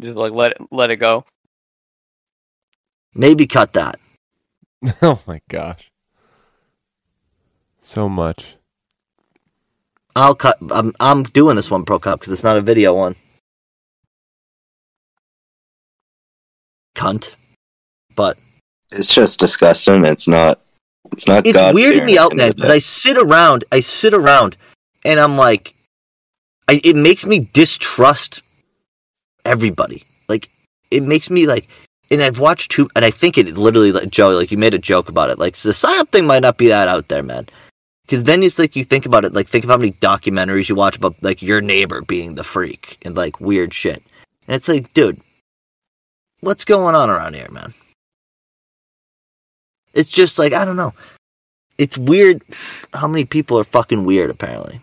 Just like let it let it go. Maybe cut that. Oh my gosh. So much. I'll cut. I'm I'm doing this one pro cup because it's not a video one. Cunt. But It's just disgusting. It's not. It's not. it's God weirding me out, man. Because I sit around, I sit around, and I'm like, I, it makes me distrust everybody. Like, it makes me like, and I've watched two, and I think it literally, like Joe, like you made a joke about it. Like the psyop thing might not be that out there, man. Because then it's like you think about it, like think of how many documentaries you watch about like your neighbor being the freak and like weird shit, and it's like, dude, what's going on around here, man? It's just like I don't know. It's weird how many people are fucking weird. Apparently,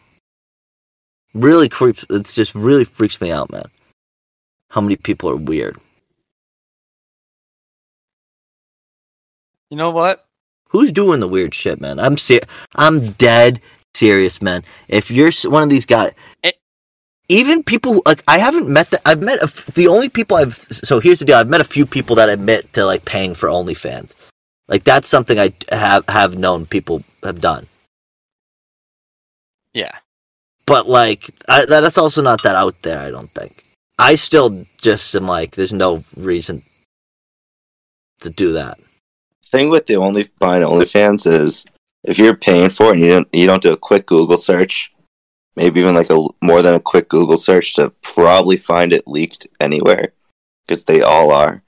really creeps. It's just really freaks me out, man. How many people are weird? You know what? Who's doing the weird shit, man? I'm ser- I'm dead serious, man. If you're one of these guys, It- even people who- like I haven't met the I've met a f- the only people I've so here's the deal. I've met a few people that admit to like paying for OnlyFans. Like that's something I have have known people have done. Yeah. But like I, that's also not that out there. I don't think. I still just am like, there's no reason to do that. thing with the only buying OnlyFans is if you're paying for it and you don't you don't do a quick Google search, maybe even like a more than a quick Google search to probably find it leaked anywhere because they all are.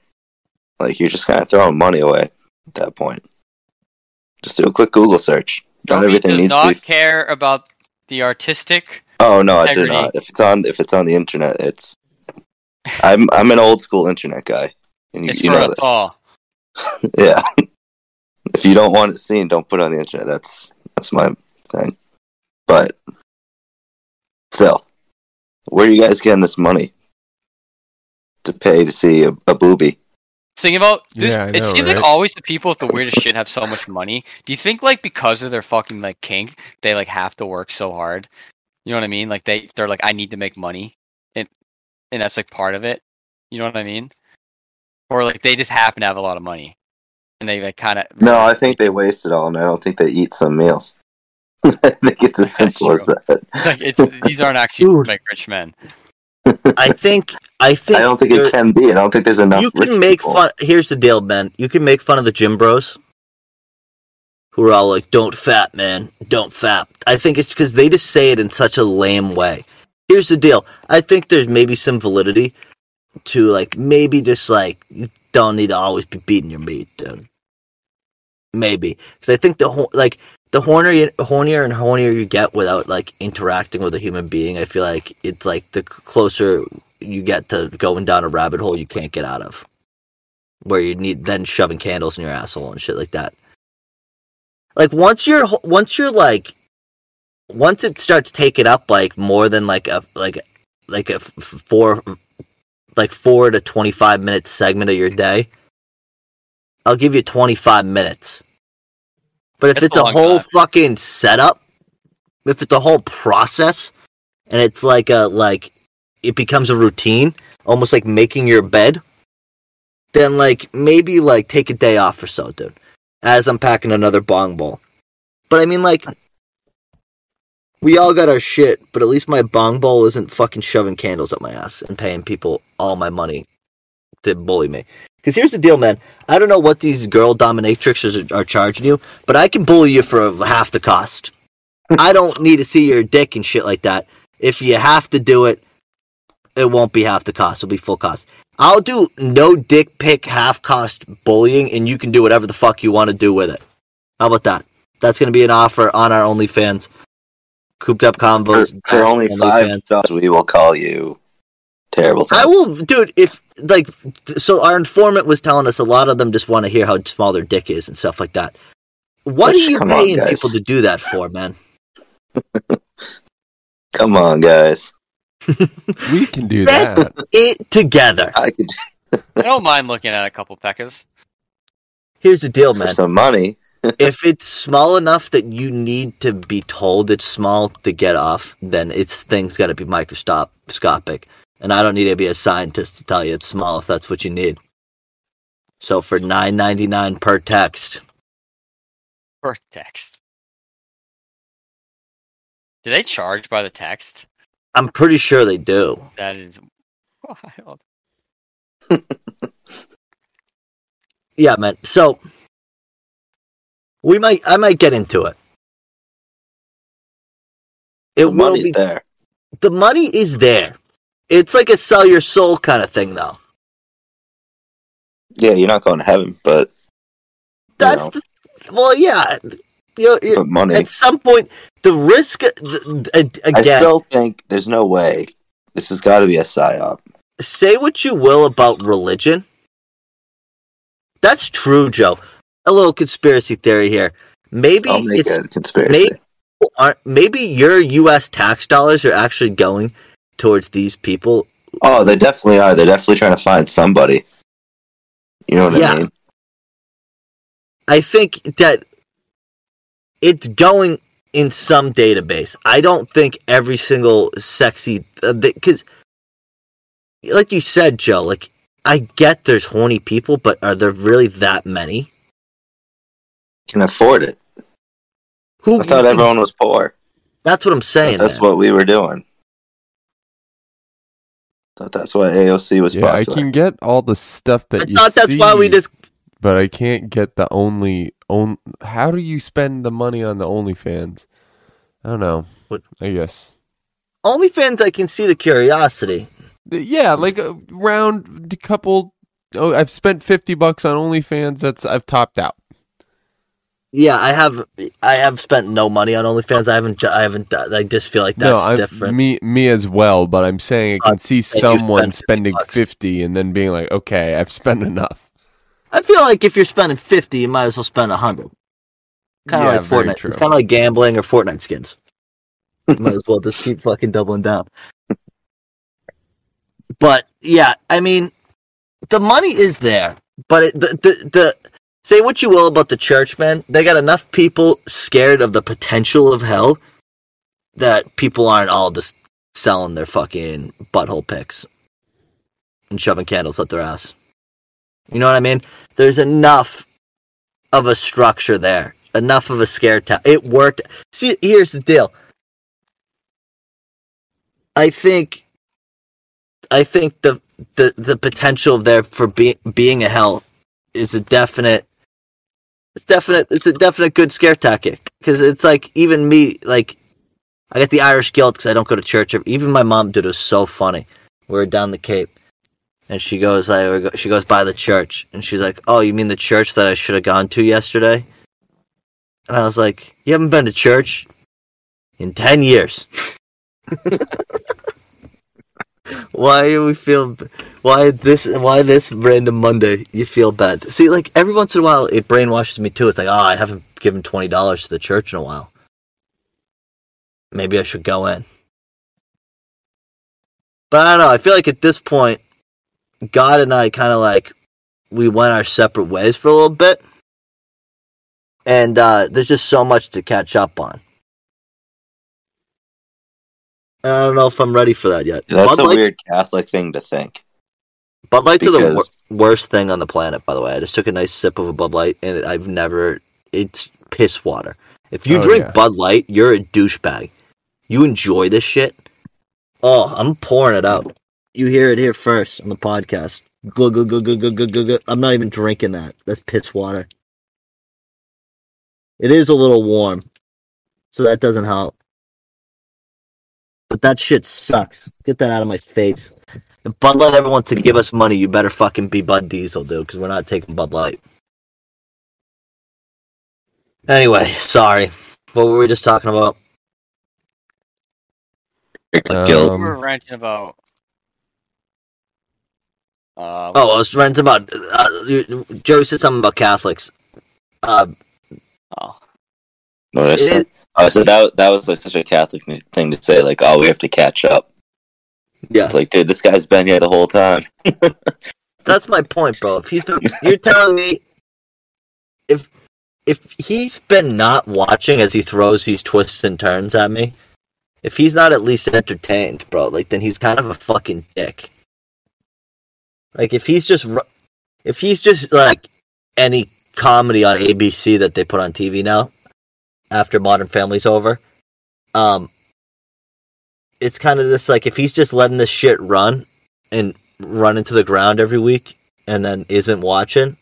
Like you're just kind of throwing money away at that point. Just do a quick Google search. Not everything needs not to be. care about the artistic. Oh no, I do not. If it's on if it's on the internet, it's. I'm I'm an old school internet guy, and you, It's you know this. all. Yeah. if you don't want it seen, don't put it on the internet. That's that's my thing. But still, where are you guys getting this money to pay to see a, a booby? Thinking about this, Yeah, I it know, seems right? like always the people with the weirdest shit have so much money. Do you think like because of their fucking like kink, they like have to work so hard? You know what I mean? Like they they're like I need to make money, and and that's like part of it. You know what I mean? Or like they just happen to have a lot of money, and they like kind of No, I think they waste it all, and I don't think they eat some meals. I think it's as That's simple as that. like it's these aren't actually Dude. like rich men. I think I think I don't think it can be. I don't think there's enough. you rich can make people. fun. Here's the deal, man. You can make fun of the gym bros, who are all like, "Don't fat, man. Don't fat." I think it's because they just say it in such a lame way. Here's the deal. I think there's maybe some validity to like maybe just like you don't need to always be beating your meat, dude. Maybe because I think the ho- like the hornier, hornier and hornier you get without like interacting with a human being, I feel like it's like the closer you get to going down a rabbit hole you can't get out of, where you need then shoving candles in your asshole and shit like that. Like once you're once you're like once it starts taking up like more than like a like like a four like four to twenty five minute segment of your day, I'll give you twenty five minutes. But if That's it's a a whole time. fucking setup, if it's a whole process, and it's like a like it becomes a routine, almost like making your bed, then like maybe like take a day off or so, dude. As I'm packing another bong bowl. But I mean like we all got our shit, but at least my bong bowl isn't fucking shoving candles up my ass and paying people all my money to bully me. Because here's the deal, man. I don't know what these girl dominatrixes are, are charging you, but I can bully you for half the cost. I don't need to see your dick and shit like that. If you have to do it, it won't be half the cost. It'll be full cost. I'll do no dick pic half cost bullying, and you can do whatever the fuck you want to do with it. How about that? That's going to be an offer on our OnlyFans. Cooped up For, combos. for only five OnlyFans. dollars, we will call you terrible. Things. I will, dude. If like, so our informant was telling us a lot of them just want to hear how small their dick is and stuff like that. What Which, are you come on, paying people to do that for, man? Come on, guys. We can do Get that. it together. I could I don't mind looking at a couple peckers. Here's the deal, for man. some money. if it's small enough that you need to be told it's small to get off, then it's things got to be microscopic, and I don't need to be a scientist to tell you it's small if that's what you need. So for nine ninety nine per text, Per text. Do they charge by the text? I'm pretty sure they do. That is wild. Yeah, man. So we might, I might get into it. It The will money's be there. the money is there. It's like a sell your soul kind of thing, though. Yeah, you're not going to heaven, but That's the, well, yeah. You know, money. at some point, the risk the, I again. still think there's no way. This has got to be a psyop. say what you will about religion. That's true, Joe. A little conspiracy theory here. Maybe it's a conspiracy. maybe- aren't maybe your U.S. tax dollars are actually going towards these people. Oh, they definitely are. They're definitely trying to find somebody. You know what Yeah. I mean? I think that it's going in some database. I don't think every single sexy uh, because, like you said, Joe. Like I get there's horny people, but are there really that many? Can afford it. Who? I thought everyone was poor. That's what I'm saying. That's man. what we were doing. Thought that's why AOC was Yeah, I can get all the stuff that I you thought that's why we just. but I can't get the only on. How do you spend the money on the OnlyFans? I don't know. What- I guess. OnlyFans, I can see the curiosity. Yeah, like a round a couple. Oh, I've spent fifty bucks on OnlyFans. That's I've topped out. Yeah, I have. I have spent no money on OnlyFans. I haven't. I haven't. I just feel like that's no, I'm, different. me me as well. But I'm saying I Uh, can see you someone spend 50 spending bucks. fifty and then being like, okay, I've spent enough. I feel like if you're spending fifty, you might as well spend a hundred. Kind of Yeah, like Fortnite. true. It's kind of like gambling or Fortnite skins. might as well just keep fucking doubling down. But yeah, I mean, the money is there. but it, the, the the say what you will about the church, man. They got enough people scared of the potential of hell that people aren't all just selling their fucking butthole picks and shoving candles up their ass. You know what I mean? There's enough of a structure there, enough of a scare tactic. It worked. See, here's the deal. I think, I think the the the potential there for being being a hell is a definite. It's definite. It's a definite good scare tactic because it's like even me, like I got the Irish guilt because I don't go to church. Even my mom did it so funny. We were down the Cape, and she goes, I she goes by the church, and she's like, "Oh, you mean the church that I should have gone to yesterday?" And I was like, "You haven't been to church in ten years." why we feel? Why this? Why this random Monday? You feel bad? See, like every once in a while, it brainwashes me too. It's like, oh, I haven't given twenty dollars to the church in a while. Maybe I should go in. But I don't know. I feel like at this point, God and I kind of like we went our separate ways for a little bit, and uh, there's just so much to catch up on. I don't know if I'm ready for that yet. That's Bud a Light- weird Catholic thing to think. Bud Light Light's the wor- worst thing on the planet. By the way, I just took a nice sip of a Bud Light, and I've never. It's piss water. If you Oh, drink yeah. Bud Light, you're a douchebag. You enjoy this shit. Oh, I'm pouring it out. You hear it here first on the podcast. Glug, glug, glug, glug, glug, glug, glug, glug. I'm not even drinking that. That's piss water. It is a little warm, so that doesn't help. But that shit sucks. Get that out of my face. If Bud Light ever wants to give us money, you better fucking be Bud Diesel, dude, because we're not taking Bud Light. Anyway, sorry. What were we just talking about? Like guilt. Um, we were ranting about. Uh, Oh, I was ranting about. Uh, Joe said something about Catholics. Uh, oh. What I it Oh, I said that that was like such a Catholic thing to say. Like, oh, we have to catch up. yeah, It's like, dude, this guy's been here the whole time. that's my point, bro. If he's been, you're telling me if if he's been not watching as he throws these twists and turns at me, if he's not at least entertained, bro, like then he's kind of a fucking dick. Like if he's just if he's just like any comedy on ABC that they put on TV now after Modern Family's over, um it's kind of this like if he's just letting this shit run and run into the ground every week and then isn't watching.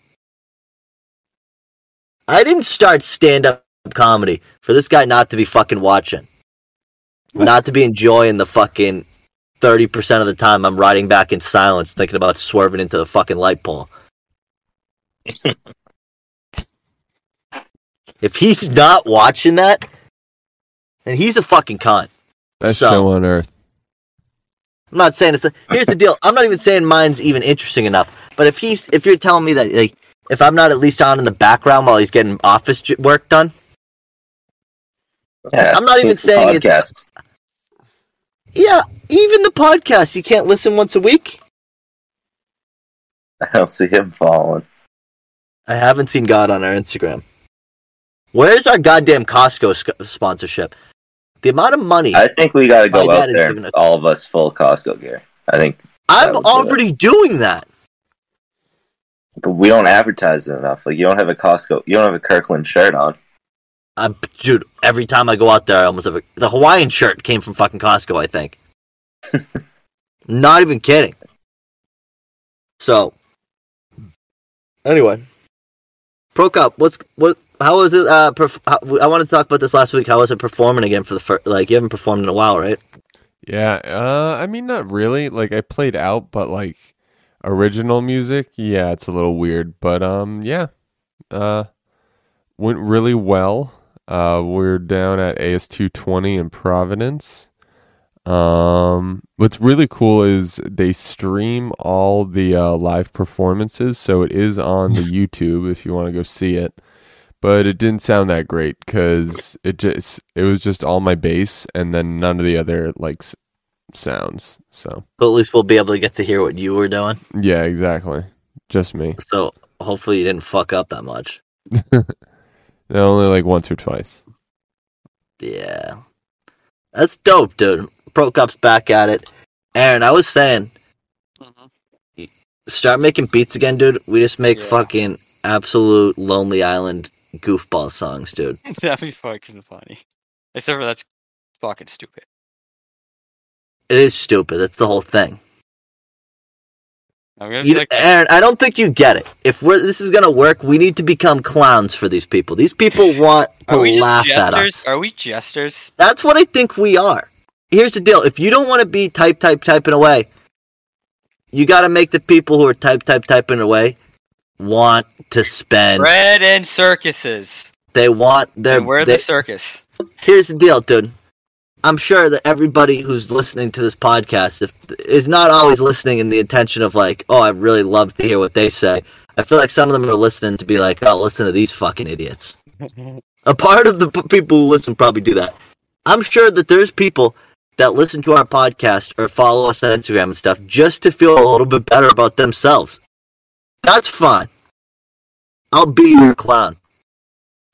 I didn't start stand up comedy for this guy not to be fucking watching. Not to be enjoying the fucking 30% of the time I'm riding back in silence thinking about swerving into the fucking light pole. if he's not watching that, then he's a fucking cunt. Best So- show on earth. I'm not saying it's. Here's the deal. I'm not even saying mine's even interesting enough. But if he's, if you're telling me that, like, if I'm not at least on in the background while he's getting office j- work done, Yeah, I'm not even it's the saying it's- yeah, even the podcast, you can't listen once a week. I don't see him following. I haven't seen God on our Instagram. Where's our goddamn Costco sc- sponsorship? The amount of money I think we got to go out there, and a- all of us full Costco gear. I think, I'm would do already doing that. but we don't advertise it enough. Like, you don't have a Costco, you don't have a Kirkland shirt on. Dude, every time I go out there, I almost have a, the Hawaiian shirt came from fucking Costco. I think. Not even kidding. So, anyway, Pro Cup. What's what? How was it? Uh, perf- how, I wanted to talk about this last week. How was it performing again for the first? Like you haven't performed in a while, right? Yeah, uh, I mean, not really. Like, I played out, but like original music, yeah, it's a little weird. But um, yeah, uh, went really well. Uh, we're down at AS220 in Providence. Um, what's really cool is they stream all the uh, live performances, so it is on the YouTube if you want to go see it. But it didn't sound that great because it just it was just all my bass and then none of the other like s- sounds. So But at least we'll be able to get to hear what you were doing. yeah, exactly. Just me. So hopefully you didn't fuck up that much. Only like once or twice. Yeah. That's dope, dude. Pro Cup's back at it. Aaron, I was saying, Mhm. start making beats again, dude. We just make Yeah. fucking absolute Lonely Island goofball songs, dude. That'd be fucking funny. Except for that's fucking stupid. It is stupid. That's the whole thing. You, like, Aaron, I don't think you get it. If we're, this is gonna work, we need to become clowns for these people. These people want to are we just laugh at us. Are we jesters? That's what I think we are. Here's the deal: if you don't want to be type, type, typing away, you got to make the people who are type, type, typing away want to spend. Bread and circuses. They want their. And we're they- the circus. here's the deal, dude. I'm sure that everybody who's listening to this podcast if, is not always listening in the intention of like, oh, I really love to hear what they say. I feel like some of them are listening to be like, oh, listen to these fucking idiots. A part of the p- people who listen probably do that. I'm sure that there's people that listen to our podcast or follow us on Instagram and stuff just to feel a little bit better about themselves. That's fine. I'll be your clown.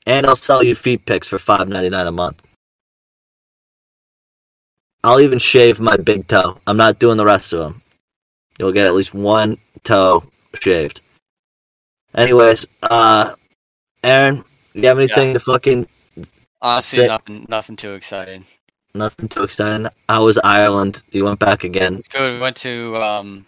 And I'll sell you feet pics for five ninety nine a month. I'll even shave my big toe. I'm not doing the rest of them. You'll get at least one toe shaved. Anyways, uh, Aaron, you have anything to fucking Honestly, Sick. nothing, nothing too exciting. nothing too exciting? How was Ireland? You went back again. It's good. We went to um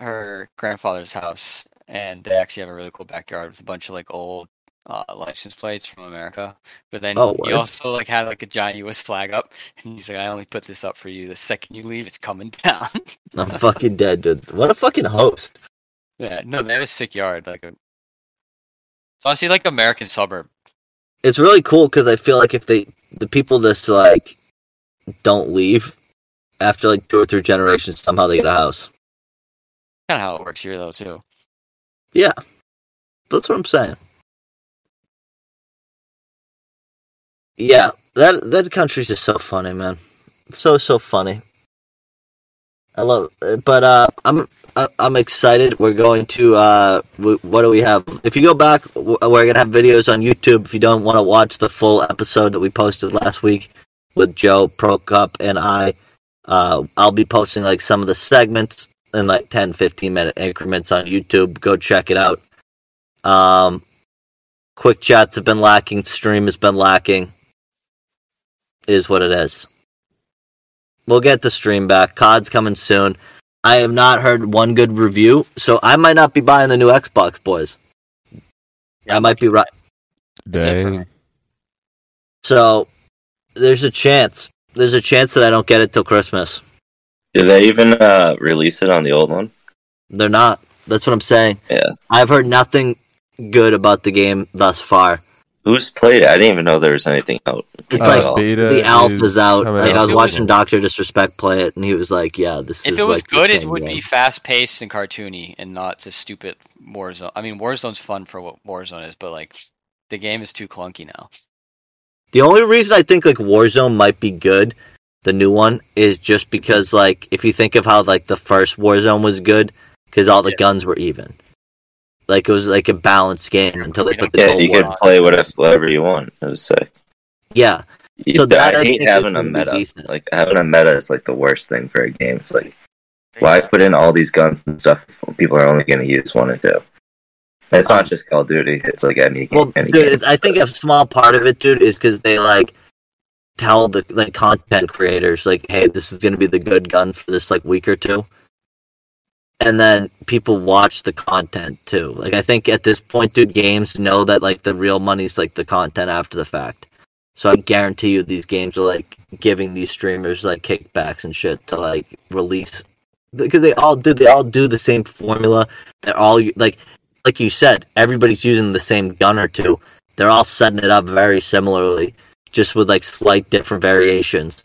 her grandfather's house, and they actually have a really cool backyard with a bunch of like old uh, license plates from America. But then Oh, he also like had like a giant U.S. flag up, and he's like, "I only put this up for you. The second you leave, it's coming down." I'm fucking dead, dude. What a fucking host. yeah, no, they have a sick yard. Like a, it's honestly like American suburb. It's really cool because I feel like if they, the people just like, don't leave after like two or three generations, somehow they get a house. Kind of how it works here, though, too. Yeah, that's what I'm saying. Yeah, that that country's just so funny, man. So so funny. I love, it. but uh, I'm I'm excited. We're going to uh, what do we have? If you go back, we're gonna have videos on YouTube. If you don't want to watch the full episode that we posted last week with Joe Pro Cup and I, uh, I'll be posting like some of the segments in like 10, 15 minute increments on YouTube. Go check it out. Um, quick chats have been lacking. Stream has been lacking. Is what it is. We'll get the stream back. COD's coming soon. I have not heard one good review, so I might not be buying the new Xbox, boys. Yeah, I might be right. Dang. So there's a chance. There's a chance that I don't get it till Christmas. Did they even uh, release it on the old one? They're not. That's what I'm saying. Yeah. I've heard nothing good about the game thus far. Who's played it? I didn't even know there was anything out. It's Uh, like beta the alpha's is out. coming Like I was watching Doctor Disrespect play it, and he was like, "Yeah, this If is it was like good, it would game. be fast paced and cartoony, and not just stupid Warzone. I mean, Warzone's fun for what Warzone is, but like the game is too clunky now. The only reason I think like Warzone might be good, the new one, is just because like if you think of how like the first Warzone was good, because all the Yeah. guns were even. Like it was like a balanced game until they put the Yeah, you War could on. play whatever, whatever you want. It was say. Yeah, You- So that, I I hate is having a meta. decent. Like having a meta is like the worst thing for a game. It's like why put in all these guns and stuff if people are only going to use one or two? And it's not um, just Call of Duty. It's like any game. Well, any dude, game. I think a small part of it, dude, is because they like tell the like content creators like, "Hey, this is gonna be the good gun for this like week or two. and then people watch the content too. Like I think at this point, dude, games know that like the real money's like the content after the fact. So I guarantee you, these games are like giving these streamers like kickbacks and shit to like release because they all do. They all do the same formula. They're all like like you said, everybody's using the same gun or two. They're all setting it up very similarly, just with like slight different variations.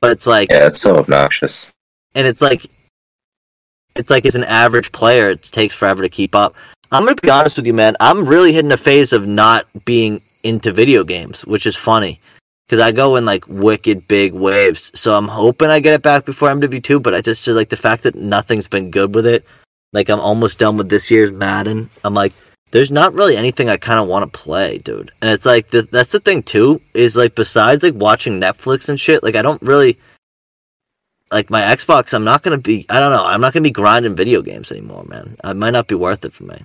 But it's like, yeah, it's so obnoxious. and it's like, it's like as an average player, it takes forever to keep up. I'm gonna be honest with you, man. I'm really hitting a phase of not being into video games, which is funny because I go in like wicked big waves. So I'm hoping I get it back before MW2, but I just like the fact that nothing's been good with it like I'm almost done with this year's Madden. I'm like, there's not really anything I kind of want to play, dude. And it's like the, that's the thing too is like besides like watching Netflix and shit, like I don't really like my Xbox. I'm not gonna be. I don't know. I'm not gonna be grinding video games anymore, man. It might not be worth it for me.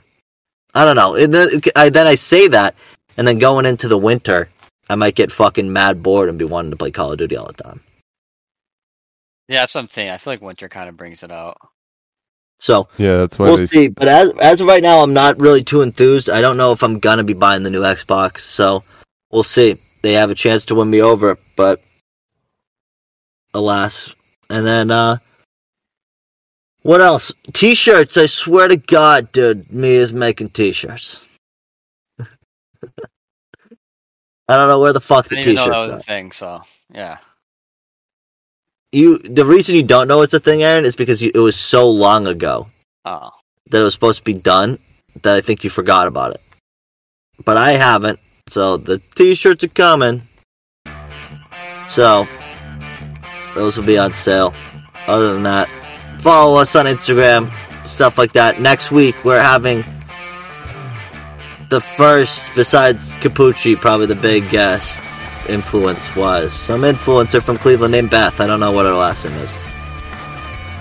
I don't know. And then I, then I say that, and then going into the winter, I might get fucking mad bored and be wanting to play Call of Duty all the time. Yeah, that's something. I feel like winter kind of brings it out. So Yeah, that's why we'll they see. But as as of right now, I'm not really too enthused. I don't know if I'm gonna be buying the new Xbox. So we'll see. They have a chance to win me over, but alas. And then uh what else? T-shirts. I swear to God, dude, me is making T-shirts. I don't know where the fuck I the didn't even know T-shirts that was are. a thing. So yeah, You, the reason you don't know it's a thing, Aaron, is because you, it was so long ago. oh, that it was supposed to be done that I think you forgot about it. But I haven't, so the t-shirts are coming. So those will be on sale. Other than that, follow us on Instagram, stuff like that. Next week we're having the first, besides Capucci, probably the big guest influence was some influencer from Cleveland named Beth. I don't know what her last name is,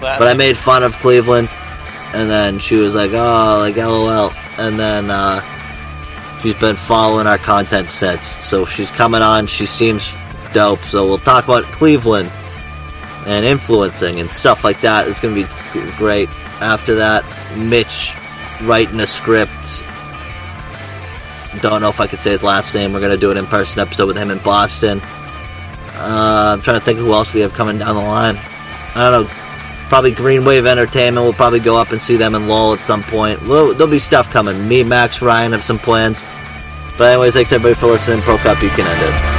but I made fun of Cleveland and then she was like, "Oh, like LOL," and then uh, she's been following our content since. So she's coming on. She seems dope. So we'll talk about Cleveland and influencing and stuff like that. It's gonna be great. After that, Mitch writing a script. Don't know if I could say his last name. We're gonna do an in-person episode with him in Boston. Uh, I'm trying to think who else we have coming down the line. I don't know probably Green Wave Entertainment. We'll probably go up and see them in Lowell at some point. Well, there'll be stuff coming. Me, Max, Ryan have some plans. But anyways, thanks everybody for listening. Pro Cup, you can end it.